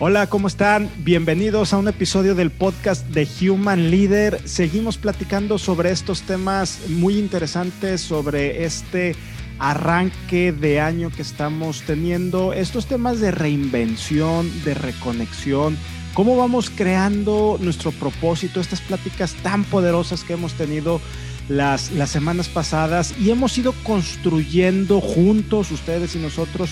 Hola, ¿cómo están? Bienvenidos a un episodio del podcast de Human Leader. Seguimos platicando sobre estos temas muy interesantes, sobre este arranque de año que estamos teniendo, estos temas de reinvención, de reconexión, cómo vamos creando nuestro propósito, estas pláticas tan poderosas que hemos tenido las, las semanas pasadas y hemos ido construyendo juntos, ustedes y nosotros,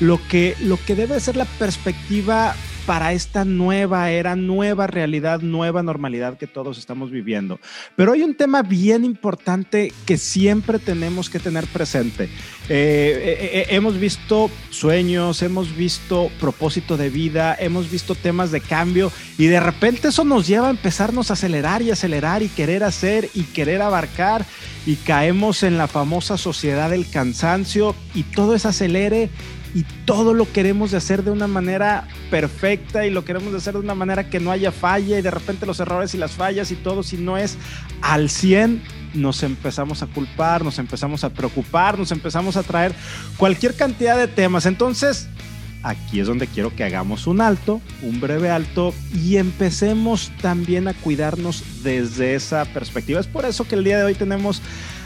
lo que, lo que debe ser la perspectiva para esta nueva era, nueva realidad, nueva normalidad que todos estamos viviendo. Pero hay un tema bien importante que siempre tenemos que tener presente. Eh, eh, eh, hemos visto sueños, hemos visto propósito de vida, hemos visto temas de cambio y de repente eso nos lleva a empezarnos a acelerar y acelerar y querer hacer y querer abarcar y caemos en la famosa sociedad del cansancio y todo es acelere y todo lo queremos de hacer de una manera perfecta y lo queremos de hacer de una manera que no haya falla y de repente los errores y las fallas y todo, si no es al 100, nos empezamos a culpar, nos empezamos a preocupar, nos empezamos a traer cualquier cantidad de temas. Entonces, aquí es donde quiero que hagamos un alto, un breve alto y empecemos también a cuidarnos desde esa perspectiva. Es por eso que el día de hoy tenemos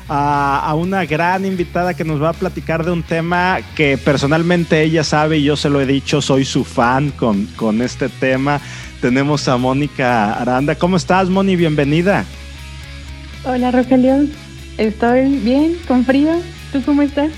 a, una gran invitada que nos va a platicar de un tema que personalmente ella sabe y yo se lo he dicho, soy su fan con, con este tema. Tenemos a Mónica Aranda. ¿Cómo estás, Moni? Bienvenida. Hola, Rogelio. Estoy bien, con frío. ¿Tú cómo estás?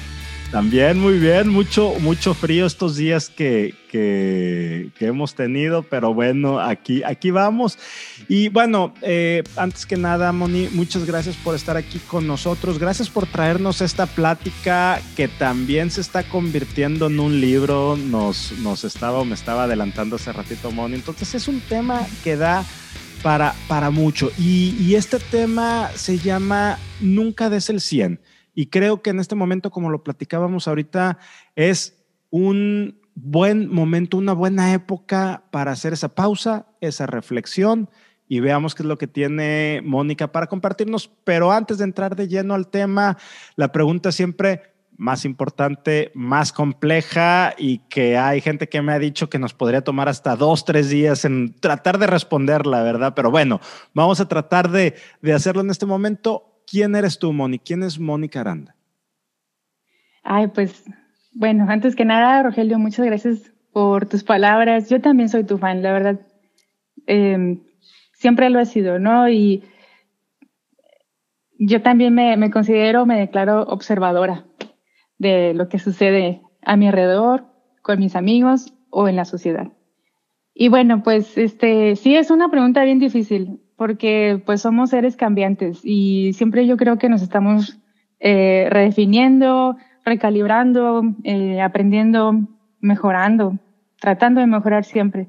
También muy bien, mucho, mucho frío estos días que, que, hemos tenido, pero bueno, aquí, aquí vamos. Y bueno, eh, antes que nada, Moni, muchas gracias por estar aquí con nosotros. Gracias por traernos esta plática que también se está convirtiendo en un libro. Nos, nos estaba, me estaba adelantando hace ratito, Moni. Entonces es un tema que da para, para mucho. Y, y este tema se llama Nunca des el 100 y creo que en este momento, como lo platicábamos ahorita, es un buen momento, una buena época para hacer esa pausa, esa reflexión y veamos qué es lo que tiene Mónica para compartirnos. Pero antes de entrar de lleno al tema, la pregunta siempre más importante, más compleja y que hay gente que me ha dicho que nos podría tomar hasta dos, tres días en tratar de responderla, ¿verdad? Pero bueno, vamos a tratar de, de hacerlo en este momento. ¿Quién eres tú, Moni? ¿Quién es Mónica Aranda? Ay, pues, bueno, antes que nada, Rogelio, muchas gracias por tus palabras. Yo también soy tu fan, la verdad. Em, siempre lo he sido, ¿no? Y yo también me, me considero, me declaro observadora de lo que sucede a mi alrededor, con mis amigos o en la sociedad. Y bueno, pues este sí es una pregunta bien difícil porque pues somos seres cambiantes y siempre yo creo que nos estamos eh, redefiniendo, recalibrando, eh, aprendiendo, mejorando, tratando de mejorar siempre.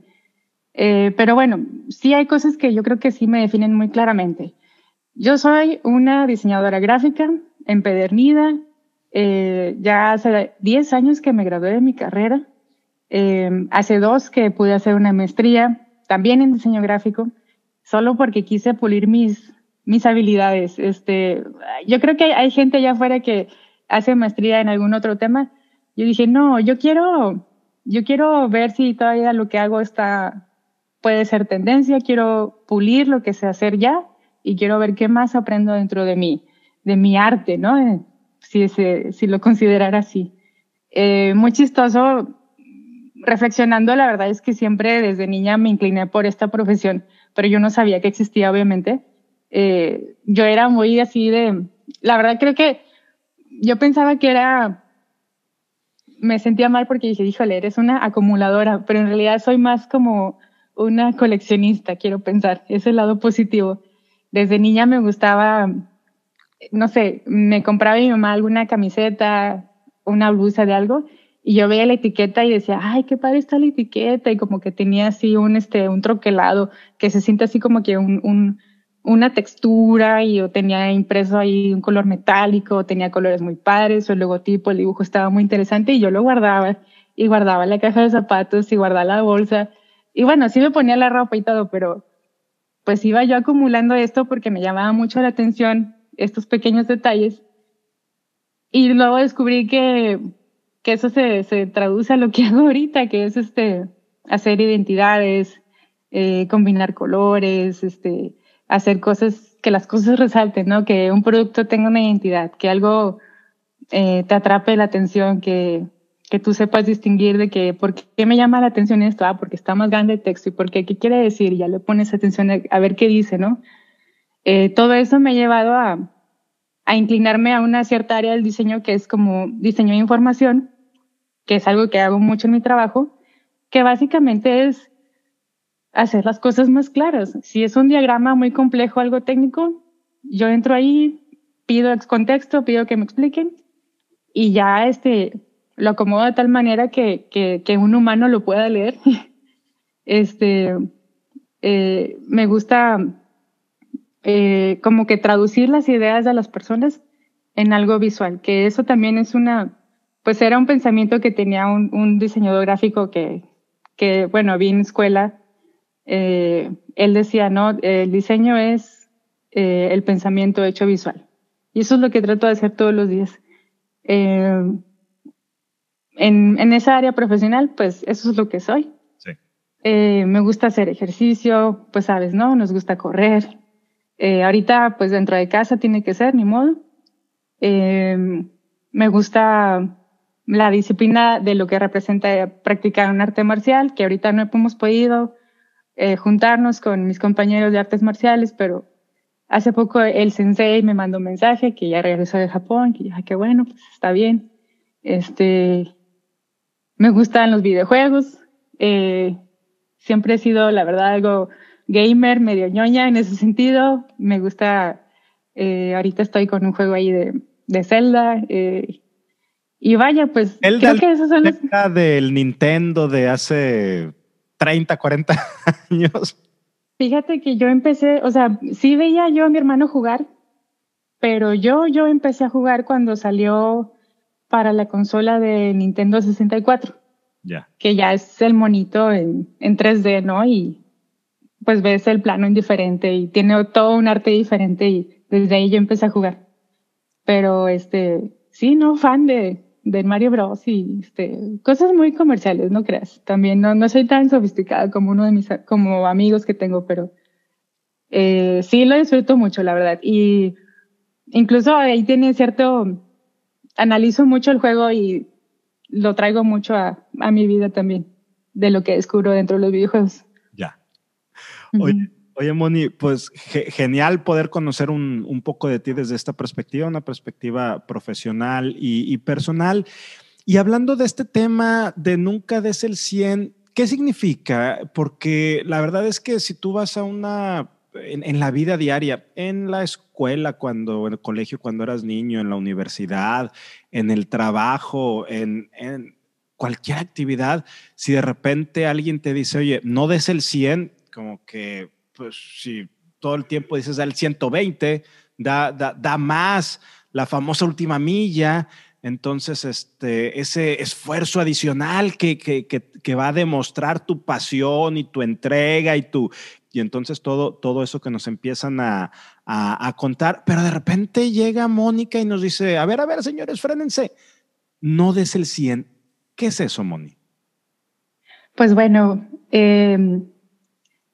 Eh, pero bueno, sí hay cosas que yo creo que sí me definen muy claramente. Yo soy una diseñadora gráfica empedernida, eh, ya hace 10 años que me gradué de mi carrera, hace dos que pude hacer una maestría también en diseño gráfico solo porque quise pulir mis, mis habilidades. Este, yo creo que hay, gente allá afuera que hace maestría en algún otro tema. Yo dije, no, yo quiero, yo quiero ver si todavía lo que hago está, puede ser tendencia, quiero pulir lo que sé hacer ya y quiero ver qué más aprendo dentro de mí, de mi arte, ¿no? Eh, si, si lo considerara así. Eh, muy chistoso, reflexionando, la verdad es que siempre desde niña me incliné por esta profesión pero yo no sabía que existía, obviamente. Eh, yo era muy así de, la verdad creo que yo pensaba que era, me sentía mal porque dije, híjole, eres una acumuladora, pero en realidad soy más como una coleccionista, quiero pensar, es el lado positivo. Desde niña me gustaba, no sé, me compraba mi mamá alguna camiseta, una blusa de algo, y yo veía la etiqueta y decía, ay, qué padre está la etiqueta, y como que tenía así un, este, un troquelado, que se siente así como que un, un, una textura, y yo tenía impreso ahí un color metálico, tenía colores muy padres, el logotipo, el dibujo estaba muy interesante, y yo lo guardaba, y guardaba la caja de zapatos, y guardaba la bolsa, y bueno, sí me ponía la ropa y todo, pero pues iba yo acumulando esto porque me llamaba mucho la atención estos pequeños detalles, y luego descubrí que que eso se, se traduce a lo que hago ahorita, que es este, hacer identidades, eh, combinar colores, este, hacer cosas, que las cosas resalten, ¿no? Que un producto tenga una identidad, que algo eh, te atrape la atención, que, que tú sepas distinguir de que, ¿por qué me llama la atención esto? Ah, porque está más grande el texto y porque, ¿qué quiere decir? ya le pones atención a, ver qué dice, ¿no? Eh, todo eso me ha llevado a, a inclinarme a una cierta área del diseño que es como diseño de información, que es algo que hago mucho en mi trabajo, que básicamente es hacer las cosas más claras. Si es un diagrama muy complejo, algo técnico, yo entro ahí, pido contexto, pido que me expliquen y ya este, lo acomodo de tal manera que, que, que un humano lo pueda leer. este, eh, me gusta eh, como que traducir las ideas de las personas en algo visual, que eso también es una, pues era un pensamiento que tenía un, un diseñador gráfico que, que, bueno, vi en escuela, eh, él decía, no, el diseño es eh, el pensamiento hecho visual. Y eso es lo que trato de hacer todos los días. Eh, en, en, esa área profesional, pues eso es lo que soy. Sí. Eh, me gusta hacer ejercicio, pues sabes, ¿no? Nos gusta correr, eh, ahorita, pues dentro de casa tiene que ser, ni modo. Eh, me gusta la disciplina de lo que representa practicar un arte marcial, que ahorita no hemos podido eh, juntarnos con mis compañeros de artes marciales, pero hace poco el sensei me mandó un mensaje que ya regresó de Japón, que ya, qué bueno, pues está bien. Este, me gustan los videojuegos. Eh, siempre he sido, la verdad, algo gamer, medio ñoña en ese sentido. Me gusta, eh, ahorita estoy con un juego ahí de, de Zelda. Eh, y vaya, pues creo que esos son los... del Nintendo de hace 30, 40 años. Fíjate que yo empecé, o sea, sí veía yo a mi hermano jugar, pero yo, yo empecé a jugar cuando salió para la consola de Nintendo 64. Ya. Que ya es el monito en, en 3D, ¿no? Y pues ves el plano indiferente y tiene todo un arte diferente y desde ahí yo empecé a jugar. Pero este, sí, no, fan de, de Mario Bros. y este, cosas muy comerciales, no creas. También no, no soy tan sofisticada como uno de mis como amigos que tengo, pero eh, sí lo disfruto mucho, la verdad. Y incluso ahí tiene cierto, analizo mucho el juego y lo traigo mucho a, a mi vida también, de lo que descubro dentro de los videojuegos. Oye, Moni, pues genial poder conocer un, un, poco de ti desde esta perspectiva, una perspectiva profesional y, personal. Y hablando de este tema de nunca des el 100, ¿qué significa? Porque la verdad es que si tú vas a una, en, en, la vida diaria, en la escuela, cuando, en el colegio, cuando eras niño, en la universidad, en el trabajo, en, en cualquier actividad, si de repente alguien te dice, oye, no des el 100, como que, pues, si todo el tiempo dices da el 120, da, da, da más, la famosa última milla, entonces, este, ese esfuerzo adicional que, que, que, va a demostrar tu pasión y tu entrega y tu... Y entonces todo, todo eso que nos empiezan a, a, contar, pero de repente llega Mónica y nos dice, a ver, a ver, señores, frénense, no des el 100. ¿Qué es eso, Moni? Pues bueno, eh,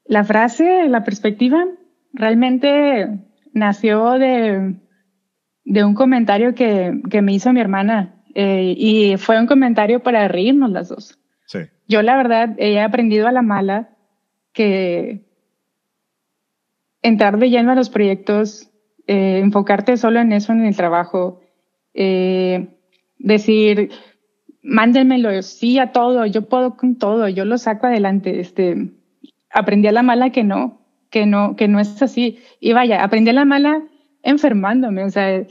la frase, la perspectiva, realmente nació de, de un comentario que, que, me hizo mi hermana eh, y fue un comentario para reírnos las dos. Sí. Yo la verdad he aprendido a la mala que entrar de lleno a los proyectos, eh, enfocarte solo en eso en el trabajo, eh, decir, mándenmelo sí a todo, yo puedo con todo, yo lo saco adelante, este, aprendí a la mala que no, que no, que no es así. Y vaya, aprendí a la mala enfermándome, o sea,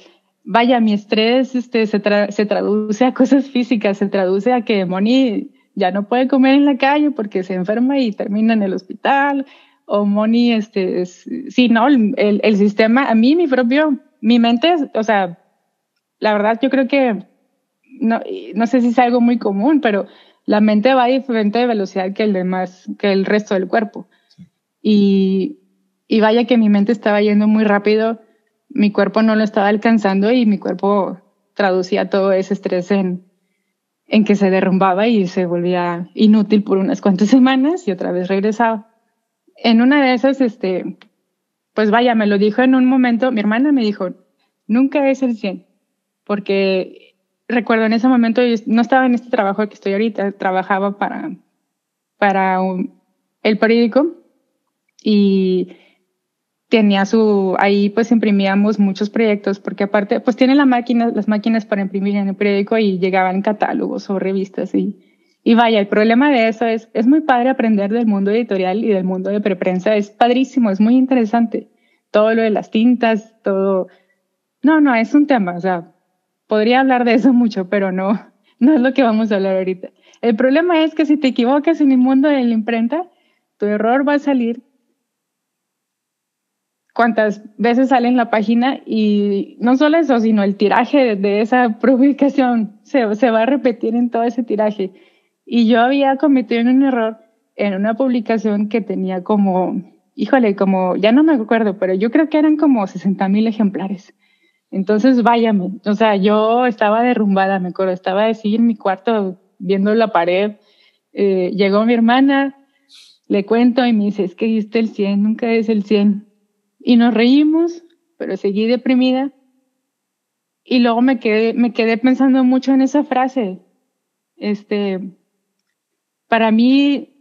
vaya, mi estrés este, se, se traduce a cosas físicas, se traduce a que Moni ya no puede comer en la calle porque se enferma y termina en el hospital, o Moni, este, es, sí, no, el, el, sistema, a mí, mi propio, mi mente, o sea, la verdad yo creo que, no, no sé si es algo muy común, pero la mente va a diferente velocidad que el demás, que el resto del cuerpo. Y, y vaya que mi mente estaba yendo muy rápido, mi cuerpo no lo estaba alcanzando y mi cuerpo traducía todo ese estrés en, en que se derrumbaba y se volvía inútil por unas cuantas semanas y otra vez regresaba. En una de esas, este, pues vaya, me lo dijo en un momento, mi hermana me dijo, nunca es el 100, porque recuerdo en ese momento no estaba en este trabajo que estoy ahorita, trabajaba para, para el periódico y tenía su, ahí pues imprimíamos muchos proyectos, porque aparte, pues tiene la máquina, las máquinas para imprimir en el periódico y llegaban catálogos o revistas y, y vaya, el problema de eso es, es muy padre aprender del mundo editorial y del mundo de preprensa, es padrísimo, es muy interesante. Todo lo de las tintas, todo, no, no, es un tema, o sea, podría hablar de eso mucho, pero no, no es lo que vamos a hablar ahorita. El problema es que si te equivocas en el mundo de la imprenta, tu error va a salir cuántas veces sale en la página y no solo eso, sino el tiraje de, esa publicación se, se, va a repetir en todo ese tiraje. Y yo había cometido un error en una publicación que tenía como, híjole, como, ya no me acuerdo, pero yo creo que eran como 60 mil ejemplares. Entonces, váyame, o sea, yo estaba derrumbada, me acuerdo, estaba así en mi cuarto viendo la pared. Eh, llegó mi hermana, le cuento y me dice, es que diste el 100, nunca es el 100 y nos reímos, pero seguí deprimida. Y luego me quedé, me quedé pensando mucho en esa frase. Este, para mí,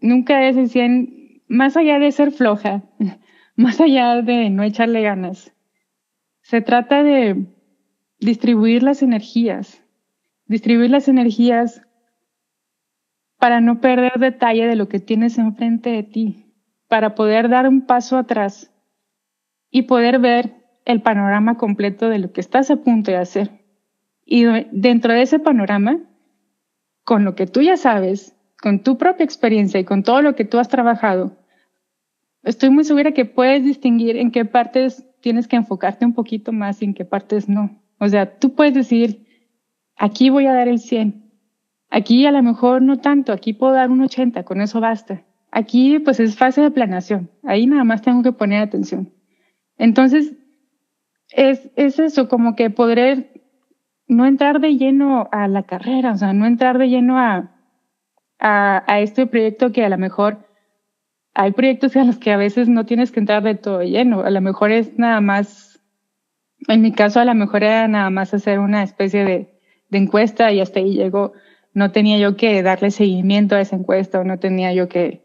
nunca es el más allá de ser floja, más allá de no echarle ganas. Se trata de distribuir las energías, distribuir las energías para no perder detalle de lo que tienes enfrente de ti, para poder dar un paso atrás y poder ver el panorama completo de lo que estás a punto de hacer. Y dentro de ese panorama, con lo que tú ya sabes, con tu propia experiencia y con todo lo que tú has trabajado, estoy muy segura que puedes distinguir en qué partes tienes que enfocarte un poquito más en qué partes no. O sea, tú puedes decir, aquí voy a dar el 100, aquí a lo mejor no tanto, aquí puedo dar un 80, con eso basta. Aquí pues es fase de planeación, ahí nada más tengo que poner atención. Entonces, es, es eso, como que poder no entrar de lleno a la carrera, o sea, no entrar de lleno a, a, a este proyecto que a lo mejor hay proyectos a los que a veces no tienes que entrar de todo lleno, a lo mejor es nada más, en mi caso a lo mejor era nada más hacer una especie de, encuesta y hasta ahí llegó, no tenía yo que darle seguimiento a esa encuesta o no tenía yo que,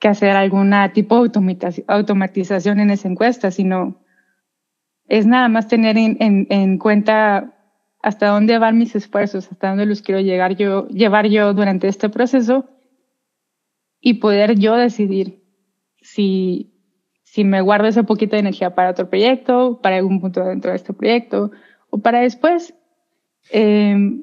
hacer alguna tipo de automatización en esa encuesta, sino es nada más tener en, en, cuenta hasta dónde van mis esfuerzos, hasta dónde los quiero llegar yo, llevar yo durante este proceso y poder yo decidir si, si me guardo ese poquito de energía para otro proyecto, para algún punto dentro de este proyecto o para después. Eh,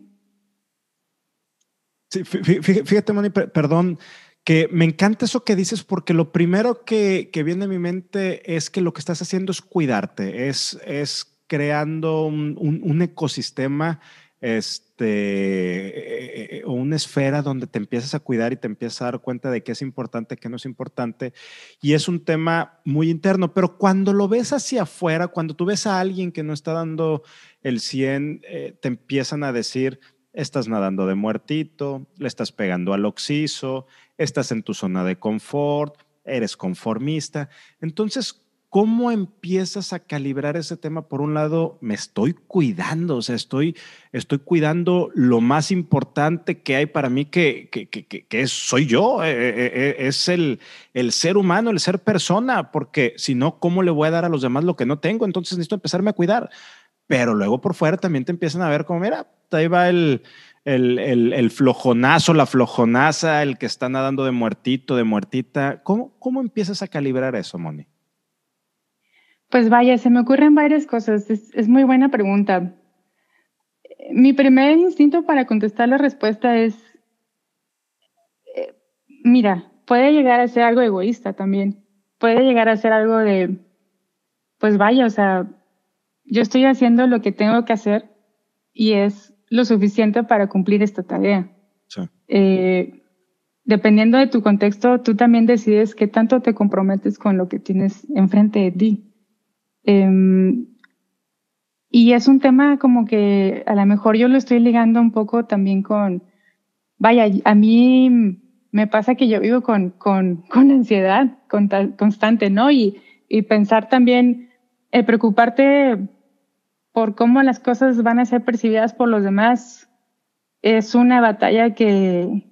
sí, fíjate, Moni, perdón que me encanta eso que dices porque lo primero que, viene a mi mente es que lo que estás haciendo es cuidarte, es, es creando un, ecosistema este, eh, eh, o una esfera donde te empiezas a cuidar y te empiezas a dar cuenta de qué es importante, qué no es importante. Y es un tema muy interno, pero cuando lo ves hacia afuera, cuando tú ves a alguien que no está dando el 100, eh, te empiezan a decir, estás nadando de muertito, le estás pegando al oxiso, estás en tu zona de confort, eres conformista. Entonces, ¿cómo empiezas a calibrar ese tema? Por un lado, me estoy cuidando, o sea, estoy, estoy cuidando lo más importante que hay para mí, que, que, que, que soy yo, eh, eh, eh, es el, el ser humano, el ser persona, porque si no, ¿cómo le voy a dar a los demás lo que no tengo? Entonces necesito empezarme a cuidar. Pero luego por fuera también te empiezan a ver como, mira, ahí va el, el, flojonazo, la flojonaza, el que está nadando de muertito, de muertita. ¿Cómo, cómo empiezas a calibrar eso, Moni? Pues vaya, se me ocurren varias cosas. Es, muy buena pregunta. Mi primer instinto para contestar la respuesta es, eh, mira, puede llegar a ser algo egoísta también. Puede llegar a ser algo de, pues vaya, o sea, yo estoy haciendo lo que tengo que hacer y es lo suficiente para cumplir esta tarea. Eh, dependiendo de tu contexto, tú también decides qué tanto te comprometes con lo que tienes enfrente de ti. Em, Y es un tema como que a lo mejor yo lo estoy ligando un poco también con, vaya, a mí me pasa que yo vivo con, con, con ansiedad constante, ¿no? Y, y pensar también, el preocuparte por cómo las cosas van a ser percibidas por los demás es una batalla que,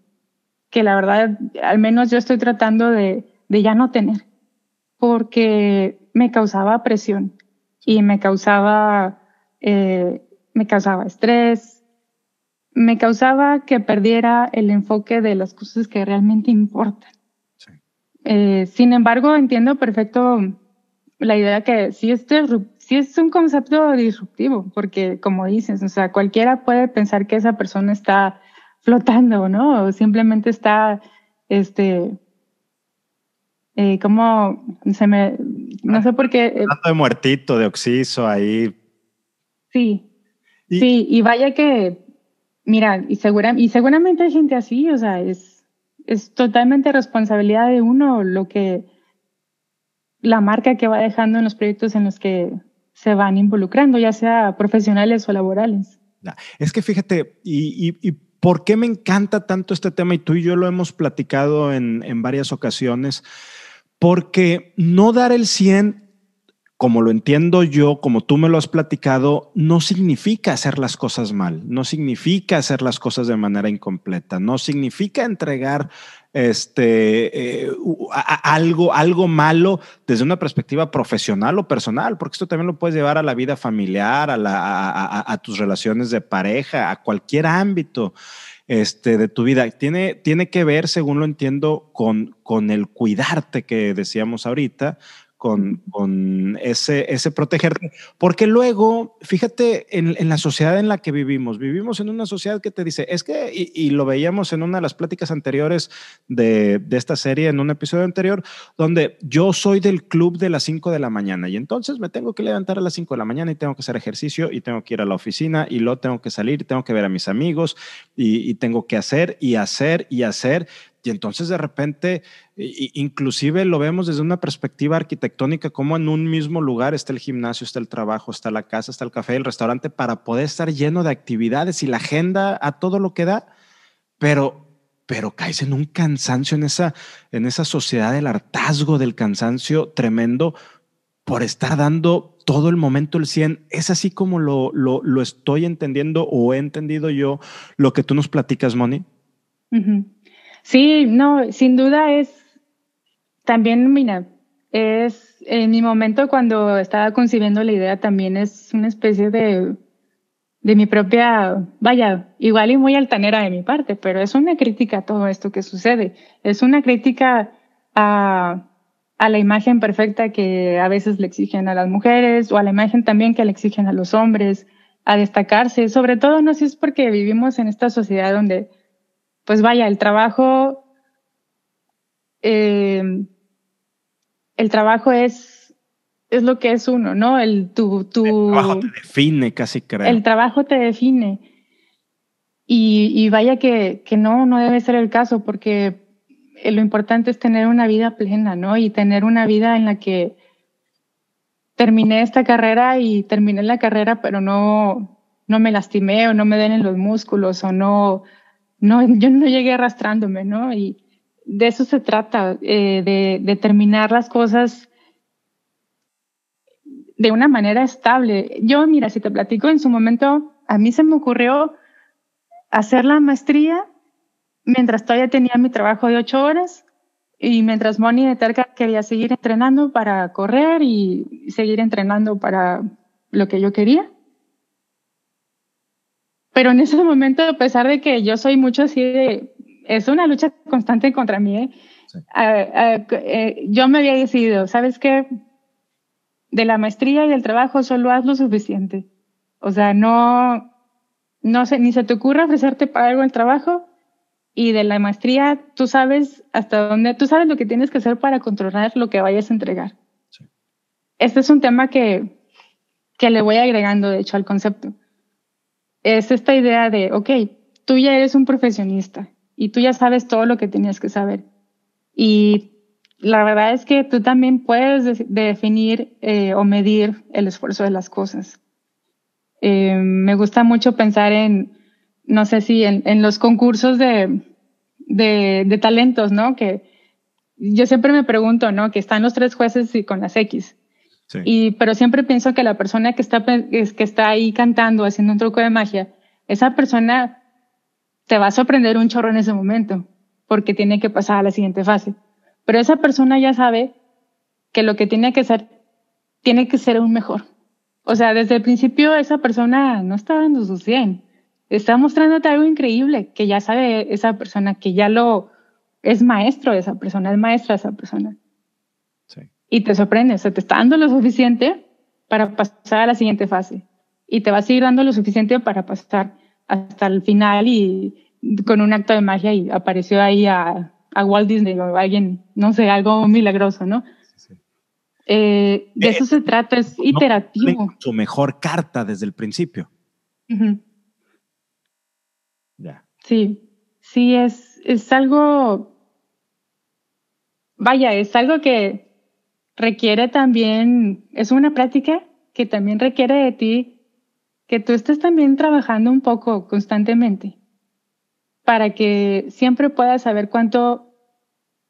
que la verdad, al menos yo estoy tratando de, de ya no tener, porque me causaba presión y me causaba, eh, me causaba estrés, me causaba que perdiera el enfoque de las cosas que realmente importan. Eh, sin embargo, entiendo perfecto la idea que sí es, sí es un concepto disruptivo, porque como dices, o sea, cualquiera puede pensar que esa persona está flotando, ¿no? O simplemente está, este, eh, como se me, no sé por qué. Eh, de muertito, de oxiso ahí. Sí, sí, y vaya que, mira, y, segura, y seguramente hay gente así, o sea, es, es totalmente responsabilidad de uno lo que, la marca que va dejando en los proyectos en los que se van involucrando, ya sea profesionales o laborales. Es que fíjate, y, y, y por qué me encanta tanto este tema, y tú y yo lo hemos platicado en, en varias ocasiones, porque no dar el 100, como lo entiendo yo, como tú me lo has platicado, no significa hacer las cosas mal, no significa hacer las cosas de manera incompleta, no significa entregar este, eh, algo, algo malo desde una perspectiva profesional o personal, porque esto también lo puedes llevar a la vida familiar, a, la, a tus relaciones de pareja, a cualquier ámbito este, de tu vida. Tiene, tiene que ver, según lo entiendo, con, con el cuidarte que decíamos ahorita, con, ese, protegerte. Porque luego, fíjate en, la sociedad en la que vivimos, vivimos en una sociedad que te dice, es que, y, lo veíamos en una de las pláticas anteriores de, esta serie, en un episodio anterior, donde yo soy del club de las 5 de la mañana y entonces me tengo que levantar a las 5 de la mañana y tengo que hacer ejercicio y tengo que ir a la oficina y luego tengo que salir, tengo que ver a mis amigos y tengo que hacer y hacer y hacer y entonces de repente, inclusive lo vemos desde una perspectiva arquitectónica, como en un mismo lugar está el gimnasio, está el trabajo, está la casa, está el café, el restaurante, para poder estar lleno de actividades y la agenda a todo lo que da, pero, pero caes en un cansancio, en esa, en esa sociedad del hartazgo, del cansancio tremendo por estar dando todo el momento el 100. Es así como lo, lo, lo estoy entendiendo o he entendido yo lo que tú nos platicas, Moni. Sí, no, sin duda es también, mira, es en mi momento cuando estaba concibiendo la idea también es una especie de, de mi propia, vaya, igual y muy altanera de mi parte, pero es una crítica a todo esto que sucede. Es una crítica a, a la imagen perfecta que a veces le exigen a las mujeres o a la imagen también que le exigen a los hombres, a destacarse. Sobre todo, no sé si es porque vivimos en esta sociedad donde pues vaya, el trabajo, eh, el trabajo es, es lo que es uno, ¿no? El, tu, tu, el trabajo te define, casi creo. El trabajo te define. Y, y vaya que, que, no, no debe ser el caso, porque lo importante es tener una vida plena, ¿no? Y tener una vida en la que terminé esta carrera y terminé la carrera, pero no, no me lastimé o no me den en los músculos o no no, yo no llegué arrastrándome, ¿no? Y de eso se trata, eh, de, de terminar las cosas de una manera estable. Yo, mira, si te platico, en su momento a mí se me ocurrió hacer la maestría mientras todavía tenía mi trabajo de ocho horas y mientras Moni de Terca quería seguir entrenando para correr y seguir entrenando para lo que yo quería. Pero en ese momento, a pesar de que yo soy mucho así de, es una lucha constante contra mí, ¿eh? eh, yo me había decidido, ¿sabes qué? De la maestría y del trabajo solo haz lo suficiente. O sea, no, no sé, ni se te ocurre ofrecerte para algo el trabajo y de la maestría tú sabes hasta dónde, tú sabes lo que tienes que hacer para controlar lo que vayas a entregar. Este es un tema que, que le voy agregando, de hecho, al concepto es esta idea de, ok, tú ya eres un profesionista y tú ya sabes todo lo que tenías que saber. Y la verdad es que tú también puedes definir eh, o medir el esfuerzo de las cosas. Eh, me gusta mucho pensar en, no sé si en, los concursos de, de, de, talentos, ¿no? Que yo siempre me pregunto, ¿no? Que están los tres jueces y con las X. Y, pero siempre pienso que la persona que está, que está ahí cantando, haciendo un truco de magia, esa persona te va a sorprender un chorro en ese momento, porque tiene que pasar a la siguiente fase. Pero esa persona ya sabe que lo que tiene que ser, tiene que ser un mejor. O sea, desde el principio esa persona no está dando su 100. Está mostrándote algo increíble que ya sabe esa persona, que ya lo es maestro esa persona, es maestra esa persona. Y te sorprende, o sea, te está dando lo suficiente para pasar a la siguiente fase. Y te va a seguir dando lo suficiente para pasar hasta el final y con un acto de magia y apareció ahí a, a Walt Disney o alguien, no sé, algo milagroso, ¿no? Eh, de eso se trata, es iterativo. Su mejor carta desde el principio. Ya. Sí, sí, es, es algo, vaya, es algo que requiere también, es una práctica que también requiere de ti que tú estés también trabajando un poco constantemente para que siempre puedas saber cuánto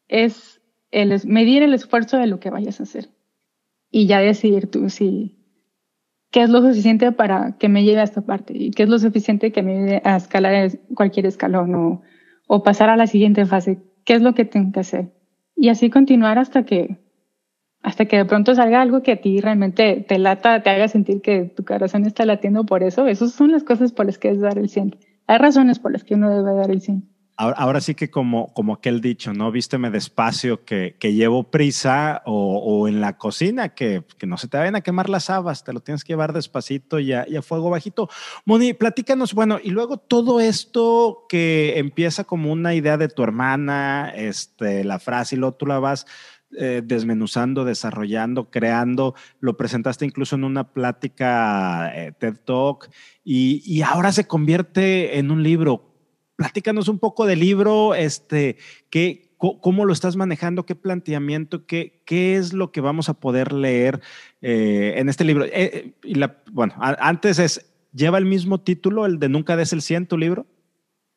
es el medir el esfuerzo de lo que vayas a hacer y ya decidir tú si qué es lo suficiente para que me llegue a esta parte y qué es lo suficiente que me lleve a escalar cualquier escalón o pasar a la siguiente fase, qué es lo que tengo que hacer. Y así continuar hasta que, hasta que de pronto salga algo que a ti realmente te lata, te haga sentir que tu corazón está latiendo por eso. Esas son las cosas por las que es dar el 100. Hay razones por las que uno debe dar el 100. Ahora, sí que como, como aquel dicho, ¿no? Vísteme despacio que, que llevo prisa o, o, en la cocina que, que, no se te vayan a quemar las habas, te lo tienes que llevar despacito y a, y a, fuego bajito. Moni, platícanos, bueno, y luego todo esto que empieza como una idea de tu hermana, este, la frase y luego tú la vas eh, desmenuzando, desarrollando, creando, lo presentaste incluso en una plática eh, TED Talk y, ahora se convierte en un libro platícanos un poco del libro, este, qué, cómo lo estás manejando, qué planteamiento, qué, qué es lo que vamos a poder leer eh, en este libro. Y bueno, antes es, ¿lleva el mismo título, el de Nunca des el 100, tu libro?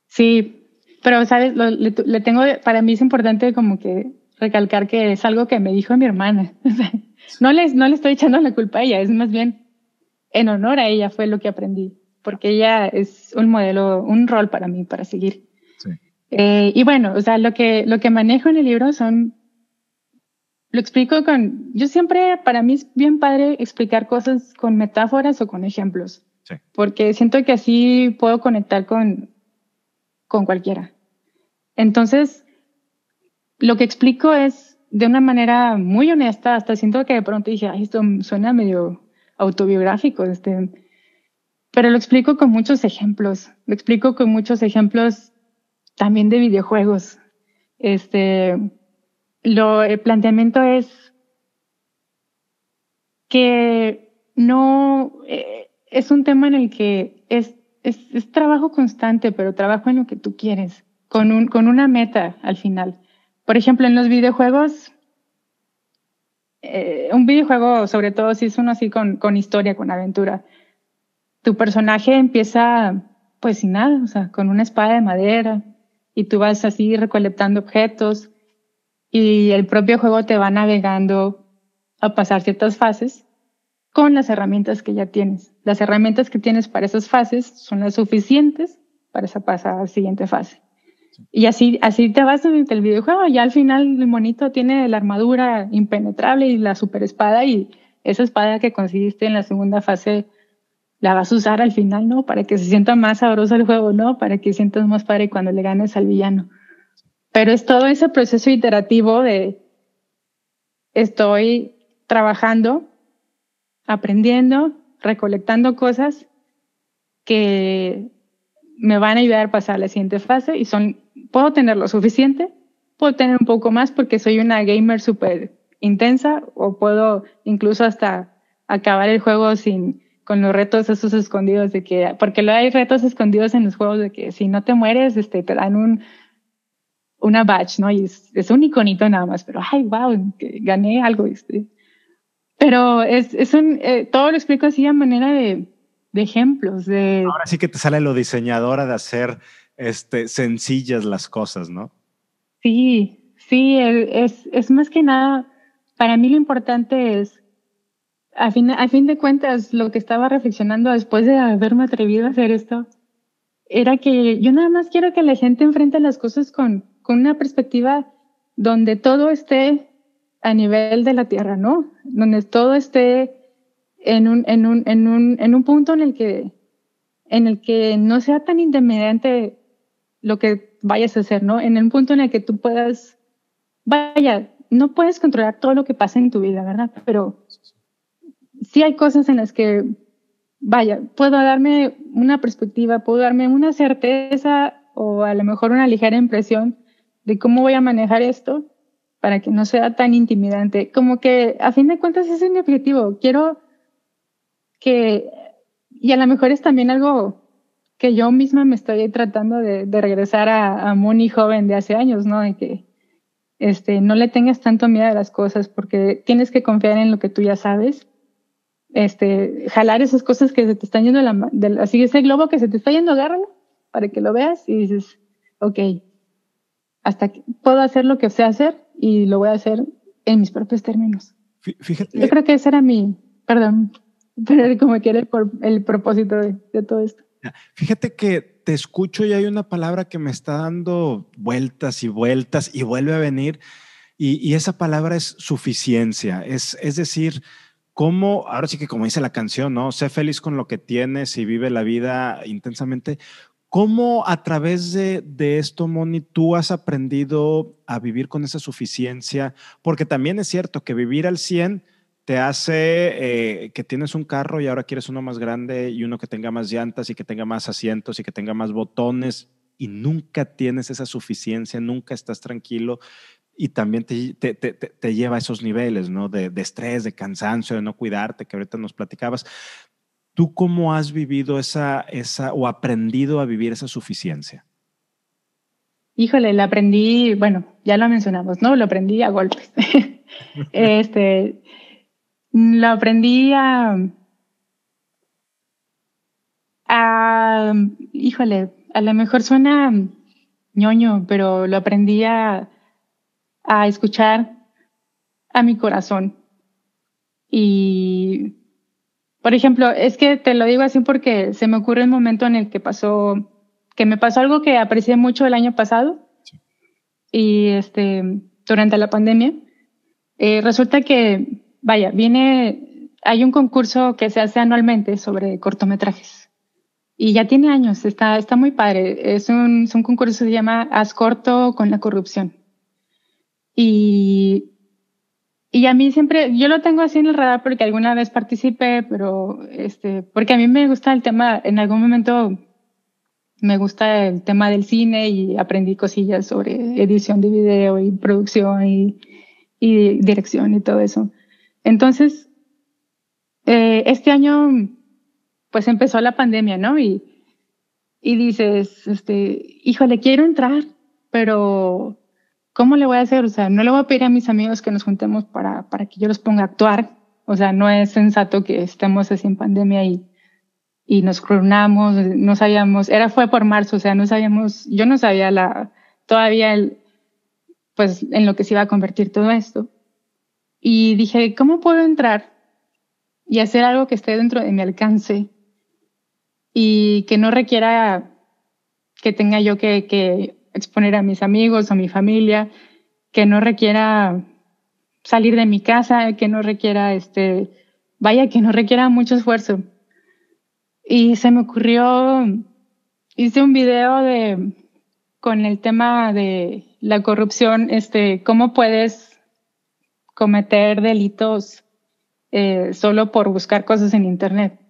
Sí, pero, ¿sabes? Lo, le, tengo, para mí es importante como que recalcar que es algo que me dijo mi hermana. no, les, no le estoy echando la culpa a ella, es más bien en honor a ella fue lo que aprendí porque ella es un modelo, un rol para mí, para seguir. Sí. Eh, y bueno, o sea, lo que, lo que manejo en el libro son, lo explico con, yo siempre, para mí es bien padre explicar cosas con metáforas o con ejemplos, sí. porque siento que así puedo conectar con, con cualquiera. Entonces, lo que explico es de una manera muy honesta, hasta siento que de pronto dije, ay, esto suena medio autobiográfico, este, pero lo explico con muchos ejemplos. Lo explico con muchos ejemplos también de videojuegos. Este, lo, el planteamiento es que no, eh, es un tema en el que es, es, es, trabajo constante, pero trabajo en lo que tú quieres, con, un, con una meta al final. Por ejemplo, en los videojuegos, eh, un videojuego, sobre todo si es uno así con, historia, con aventura, tu personaje empieza pues sin nada, o sea, con una espada de madera y tú vas así recolectando objetos y el propio juego te va navegando a pasar ciertas fases con las herramientas que ya tienes. Las herramientas que tienes para esas fases son las suficientes para esa pasar a la siguiente fase. Y así, así te vas durante el videojuego. Ya al final el monito tiene la armadura impenetrable y la super espada y esa espada que conseguiste en la segunda fase la vas a usar al final, ¿no? Para que se sienta más sabroso el juego, ¿no? Para que sientas más padre cuando le ganes al villano. Pero es todo ese proceso iterativo de estoy trabajando, aprendiendo, recolectando cosas que me van a ayudar a pasar a la siguiente fase y son, puedo tener lo suficiente, puedo tener un poco más porque soy una gamer súper intensa o puedo incluso hasta acabar el juego sin, con los retos esos escondidos de que, porque lo hay retos escondidos en los juegos de que si no te mueres, este, te dan un, una badge, ¿no? Y es, es un iconito nada más, pero ay, wow, gané algo, este. Pero es, es un, eh, todo lo explico así a manera de, de ejemplos. De... Ahora sí que te sale lo diseñadora de hacer este, sencillas las cosas, ¿no? Sí, sí, es, más que nada, para mí lo importante es, a fin, a fin de cuentas, lo que estaba reflexionando después de haberme atrevido a hacer esto, era que yo nada más quiero que la gente enfrente las cosas con, con una perspectiva donde todo esté a nivel de la tierra, ¿no? Donde todo esté en un, en un, en un, en un punto en el que, en el que no sea tan intimidante lo que vayas a hacer, ¿no? En el punto en el que tú puedas, vaya, no puedes controlar todo lo que pasa en tu vida, ¿verdad? Pero sí hay cosas en las que, vaya, puedo darme una perspectiva, puedo darme una certeza o a lo mejor una ligera impresión de cómo voy a manejar esto para que no sea tan intimidante. Como que a fin de cuentas ese es mi objetivo. Quiero que, y a lo mejor es también algo que yo misma me estoy tratando de, regresar a, a Moni joven de hace años, ¿no? De que este, no le tengas tanto miedo a las cosas porque tienes que confiar en lo que tú ya sabes. Este, jalar esas cosas que se te están yendo, la, de, así ese globo que se te está yendo, agárralo para que lo veas y dices, ok, hasta que puedo hacer lo que sé hacer y lo voy a hacer en mis propios términos. Fíjate. Yo creo que ese era mi, perdón, pero como que era el, propósito de, todo esto. Fíjate que te escucho y hay una palabra que me está dando vueltas y vueltas y vuelve a venir y, esa palabra es suficiencia, es, es decir, cómo, ahora sí que como dice la canción, ¿no? Sé feliz con lo que tienes y vive la vida intensamente. ¿Cómo a través de, de, esto, Moni, tú has aprendido a vivir con esa suficiencia? Porque también es cierto que vivir al 100 te hace eh, que tienes un carro y ahora quieres uno más grande y uno que tenga más llantas y que tenga más asientos y que tenga más botones y nunca tienes esa suficiencia, nunca estás tranquilo y también te, te, te, lleva a esos niveles, ¿no? De, de, estrés, de cansancio, de no cuidarte, que ahorita nos platicabas. ¿Tú cómo has vivido esa, esa o aprendido a vivir esa suficiencia? Híjole, la aprendí, bueno, ya lo mencionamos, ¿no? Lo aprendí a golpes. este, lo aprendí a, a, híjole, a lo mejor suena ñoño, pero lo aprendí a, a escuchar a mi corazón. Y, por ejemplo, es que te lo digo así porque se me ocurre un momento en el que pasó, que me pasó algo que aprecié mucho el año pasado. Y este, durante la pandemia, eh, resulta que vaya, viene, hay un concurso que se hace anualmente sobre cortometrajes. Y ya tiene años, está, está muy padre. Es un, es un concurso que se llama Haz corto con la corrupción. Y, y a mí siempre, yo lo tengo así en el radar porque alguna vez participé, pero este, porque a mí me gusta el tema, en algún momento me gusta el tema del cine y aprendí cosillas sobre edición de video y producción y, y dirección y todo eso. Entonces, eh, este año, pues empezó la pandemia, ¿no? Y, dices, este, híjole, quiero entrar, pero ¿cómo le voy a hacer? O sea, no le voy a pedir a mis amigos que nos juntemos para, para que yo los ponga a actuar. O sea, no es sensato que estemos así en pandemia y, y nos coronamos, no sabíamos, era fue por marzo, o sea, no sabíamos, yo no sabía la, todavía el, pues en lo que se iba a convertir todo esto. Y dije, ¿cómo puedo entrar y hacer algo que esté dentro de mi alcance y que no requiera que tenga yo que, exponer a mis amigos o mi familia, que no requiera salir de mi casa, que no requiera, este, vaya, que no requiera mucho esfuerzo. Y se me ocurrió, hice un video de, con el tema de la corrupción, este, cómo puedes cometer delitos eh, solo por buscar cosas en Internet.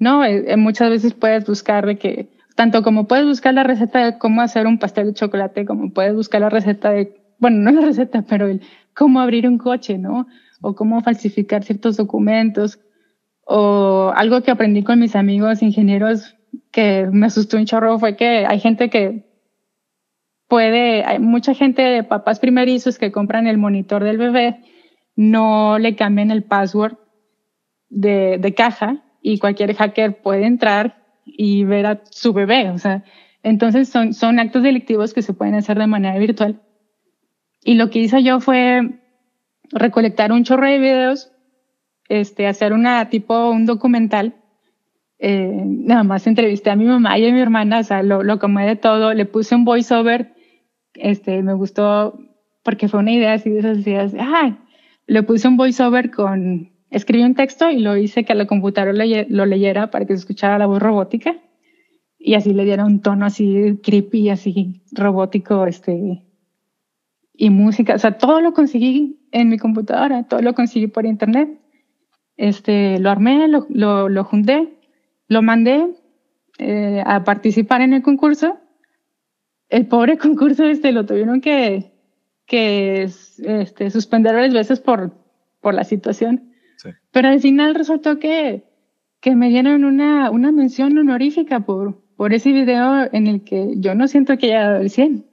¿No? Eh, eh, muchas veces puedes buscar de que, tanto como puedes buscar la receta de cómo hacer un pastel de chocolate, como puedes buscar la receta de, bueno, no la receta, pero el cómo abrir un coche, ¿no? O cómo falsificar ciertos documentos. O algo que aprendí con mis amigos ingenieros que me asustó un chorro fue que hay gente que puede, hay mucha gente de papás primerizos que compran el monitor del bebé no le cambien el password de, de caja y cualquier hacker puede entrar y ver a su bebé. O sea, entonces son, son actos delictivos que se pueden hacer de manera virtual. Y lo que hice yo fue recolectar un chorro de videos, este, hacer una tipo, un documental. Eh, nada más entrevisté a mi mamá y a mi hermana, o sea, lo, lo de todo, le puse un voiceover, este, me gustó porque fue una idea así de esas ideas, ah, le puse un voiceover con, escribí un texto y lo hice que la computadora lo, leyera para que se escuchara la voz robótica y así le diera un tono así creepy, así robótico, este, y música, o sea, todo lo conseguí en mi computadora, todo lo conseguí por internet. Este, lo armé, lo, lo, lo junté, lo mandé eh, a participar en el concurso. El pobre concurso este lo tuvieron que, que este, suspender varias veces por, por la situación. Pero al final resultó que, que me dieron una, una mención honorífica por, por ese video en el que yo no siento que haya dado el 100.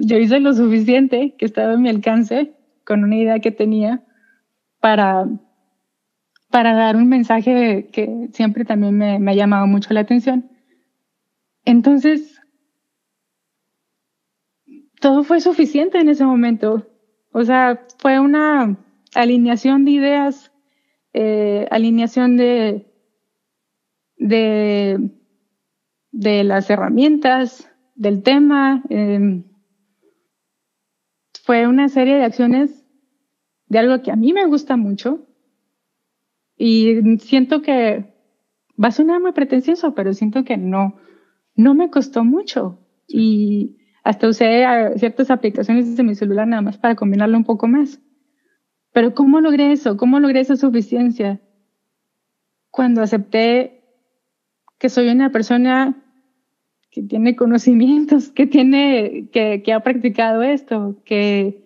Yo hice lo suficiente que estaba a mi alcance con una idea que tenía para, para dar un mensaje que siempre también me, me ha llamado mucho la atención. Entonces, todo fue suficiente en ese momento. O sea, fue una alineación de ideas, eh, alineación de, de, de, las herramientas, del tema. Eh, fue una serie de acciones de algo que a mí me gusta mucho y siento que va a sonar muy pretencioso, pero siento que no, no me costó mucho y hasta usé ciertas aplicaciones de mi celular nada más para combinarlo un poco más. Pero ¿cómo logré eso? ¿Cómo logré esa suficiencia? Cuando acepté que soy una persona que tiene conocimientos, que tiene, que, que ha practicado esto, que,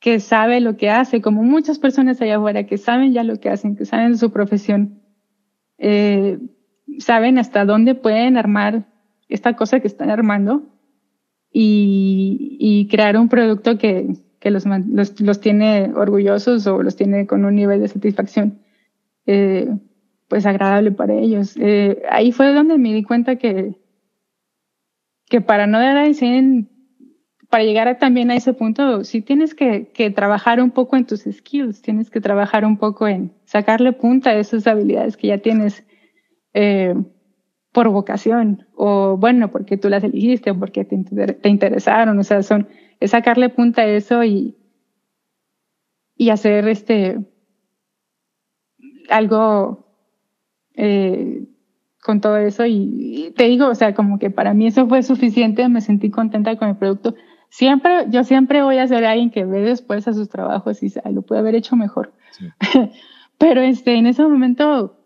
que sabe lo que hace, como muchas personas allá afuera que saben ya lo que hacen, que saben su profesión, eh, saben hasta dónde pueden armar esta cosa que están armando y, y crear un producto que, que los, los, los, tiene orgullosos o los tiene con un nivel de satisfacción eh, pues agradable para ellos. Eh, ahí fue donde me di cuenta que, que para no dar ahí para llegar también a ese punto, sí tienes que, que, trabajar un poco en tus skills, tienes que trabajar un poco en sacarle punta a esas habilidades que ya tienes eh, por vocación, o bueno, porque tú las elegiste, o porque te, te, interesaron, o sea, son, es sacarle punta a eso y, y hacer este algo eh, con todo eso y, te digo, o sea, como que para mí eso fue suficiente, me sentí contenta con el producto. Siempre, yo siempre voy a ser alguien que ve después a sus trabajos y lo puede haber hecho mejor. Pero este, en ese momento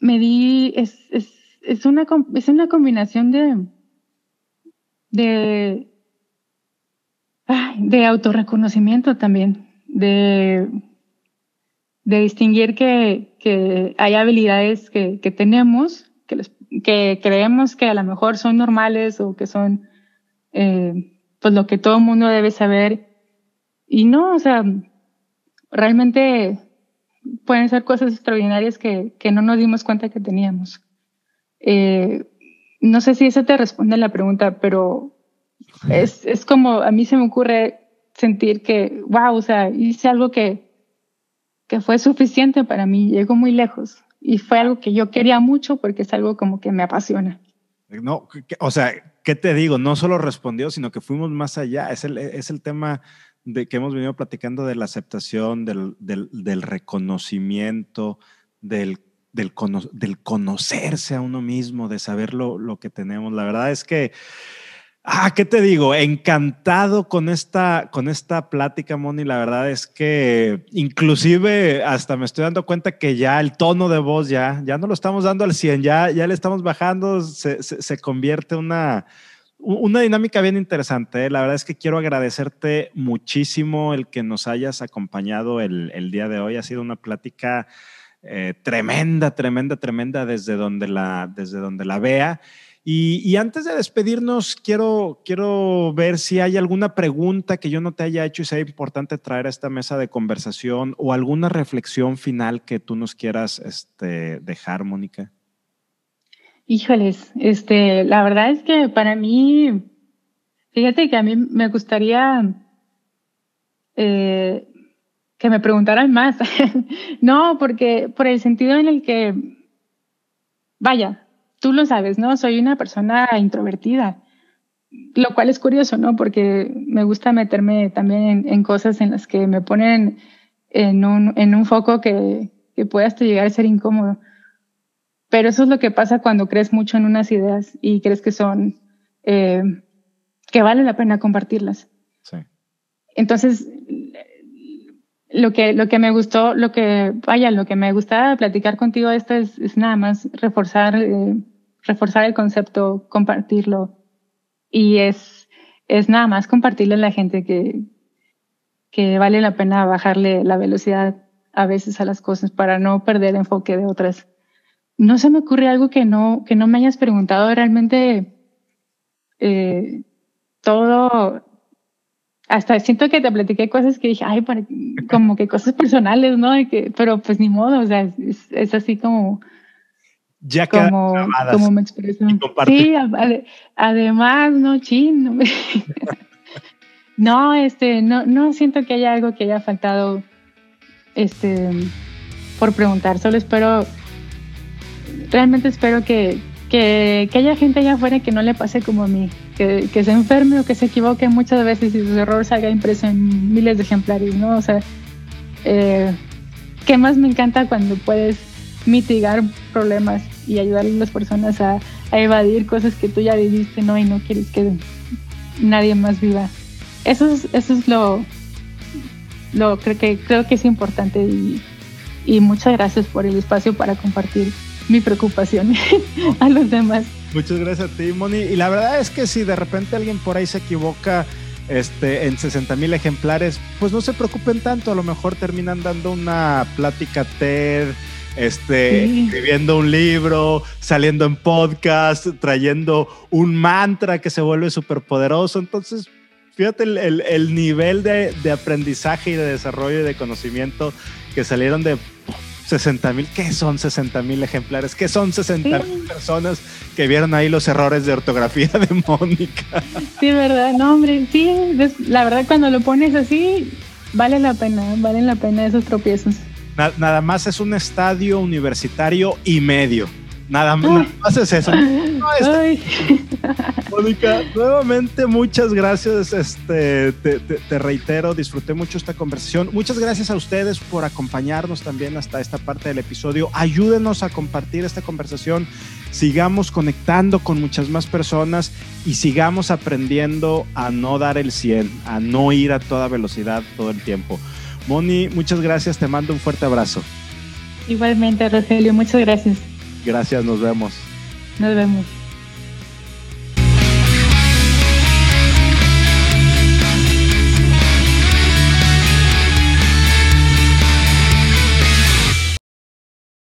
me di, es, es, es, una, es una combinación de, de, de autorreconocimiento también, de, de distinguir que, que hay habilidades que, que tenemos, que, que creemos que a lo mejor son normales o que son eh, pues lo que todo el mundo debe saber. Y no, o sea, realmente pueden ser cosas extraordinarias que, que no nos dimos cuenta que teníamos. Eh, no sé si eso te responde la pregunta, pero es, es como a mí se me ocurre sentir que, wow, o sea, hice algo que, que fue suficiente para mí, llegó muy lejos y fue algo que yo quería mucho porque es algo como que me apasiona. No, o sea, ¿qué te digo? No solo respondió, sino que fuimos más allá. Es el, es el tema de que hemos venido platicando de la aceptación, del, del, del reconocimiento, del, del, del, conocerse a uno mismo, de saber lo, lo que tenemos. La verdad es que Ah, ¿qué te digo? Encantado con esta, con esta plática, Moni. La verdad es que inclusive hasta me estoy dando cuenta que ya el tono de voz ya, ya no lo estamos dando al 100, ya, ya le estamos bajando, se, se, convierte una, una dinámica bien interesante. ¿eh? La verdad es que quiero agradecerte muchísimo el que nos hayas acompañado el, el día de hoy. Ha sido una plática eh, tremenda, tremenda, tremenda desde donde la, desde donde la vea. Y, antes de despedirnos, quiero, quiero ver si hay alguna pregunta que yo no te haya hecho y sea importante traer a esta mesa de conversación o alguna reflexión final que tú nos quieras este, dejar, Mónica. Híjoles, este, la verdad es que para mí, fíjate que a mí me gustaría eh, que me preguntaran más. no, porque por el sentido en el que, vaya, tú lo sabes, ¿no? Soy una persona introvertida, lo cual es curioso, ¿no? Porque me gusta meterme también en, cosas en las que me ponen en un, en un foco que, que puede hasta llegar a ser incómodo. Pero eso es lo que pasa cuando crees mucho en unas ideas y crees que son, eh, que vale la pena compartirlas. Sí. Entonces, lo que, lo que me gustó, lo que, vaya, lo que me gusta platicar contigo esto es, es nada más reforzar, eh, reforzar el concepto, compartirlo. Y es, es nada más compartirle a la gente que, que vale la pena bajarle la velocidad a veces a las cosas para no perder enfoque de otras. No se me ocurre algo que no, que no me hayas preguntado. Realmente, eh, todo, hasta siento que te platiqué cosas que dije, ay, como que cosas personales, ¿no? que, pero pues ni modo, o sea, es, así como... Ya como, como me expreso. Sí, además, no, chino. no, este, no, no siento que haya algo que haya faltado, este, por preguntar. Solo espero, realmente espero que, que, que haya gente allá afuera que no le pase como a mí que, se enferme o que se equivoque muchas veces y su error salga impreso en miles de ejemplares, ¿no? O sea, eh, ¿qué más me encanta cuando puedes mitigar problemas y ayudar a las personas a, evadir cosas que tú ya viviste, ¿no? Y no quieres que nadie más viva. Eso es, eso es lo, lo creo que, creo que es importante y, y muchas gracias por el espacio para compartir mi preocupación a los demás. Muchas gracias a ti, Moni. Y la verdad es que si de repente alguien por ahí se equivoca este, en 60 mil ejemplares, pues no se preocupen tanto. A lo mejor terminan dando una plática TED, este, escribiendo un libro, saliendo en podcast, trayendo un mantra que se vuelve súper poderoso. Entonces, fíjate el, el, nivel de, de aprendizaje y de desarrollo y de conocimiento que salieron de 60 mil, ¿qué son 60 mil ejemplares? ¿Qué son 60 mil personas que vieron ahí los errores de ortografía de Mónica? Sí, verdad, no, hombre, sí, la verdad cuando lo pones así, vale la pena, valen la pena esos tropiezos. nada más es un estadio universitario y medio. Nada, más es eso. Mónica, nuevamente muchas gracias. Este, te, reitero, disfruté mucho esta conversación. Muchas gracias a ustedes por acompañarnos también hasta esta parte del episodio. Ayúdenos a compartir esta conversación. Sigamos conectando con muchas más personas y sigamos aprendiendo a no dar el 100, a no ir a toda velocidad todo el tiempo. Moni, muchas gracias. Te mando un fuerte abrazo. Igualmente, Rogelio, muchas gracias. Gracias, nos vemos. Nos vemos.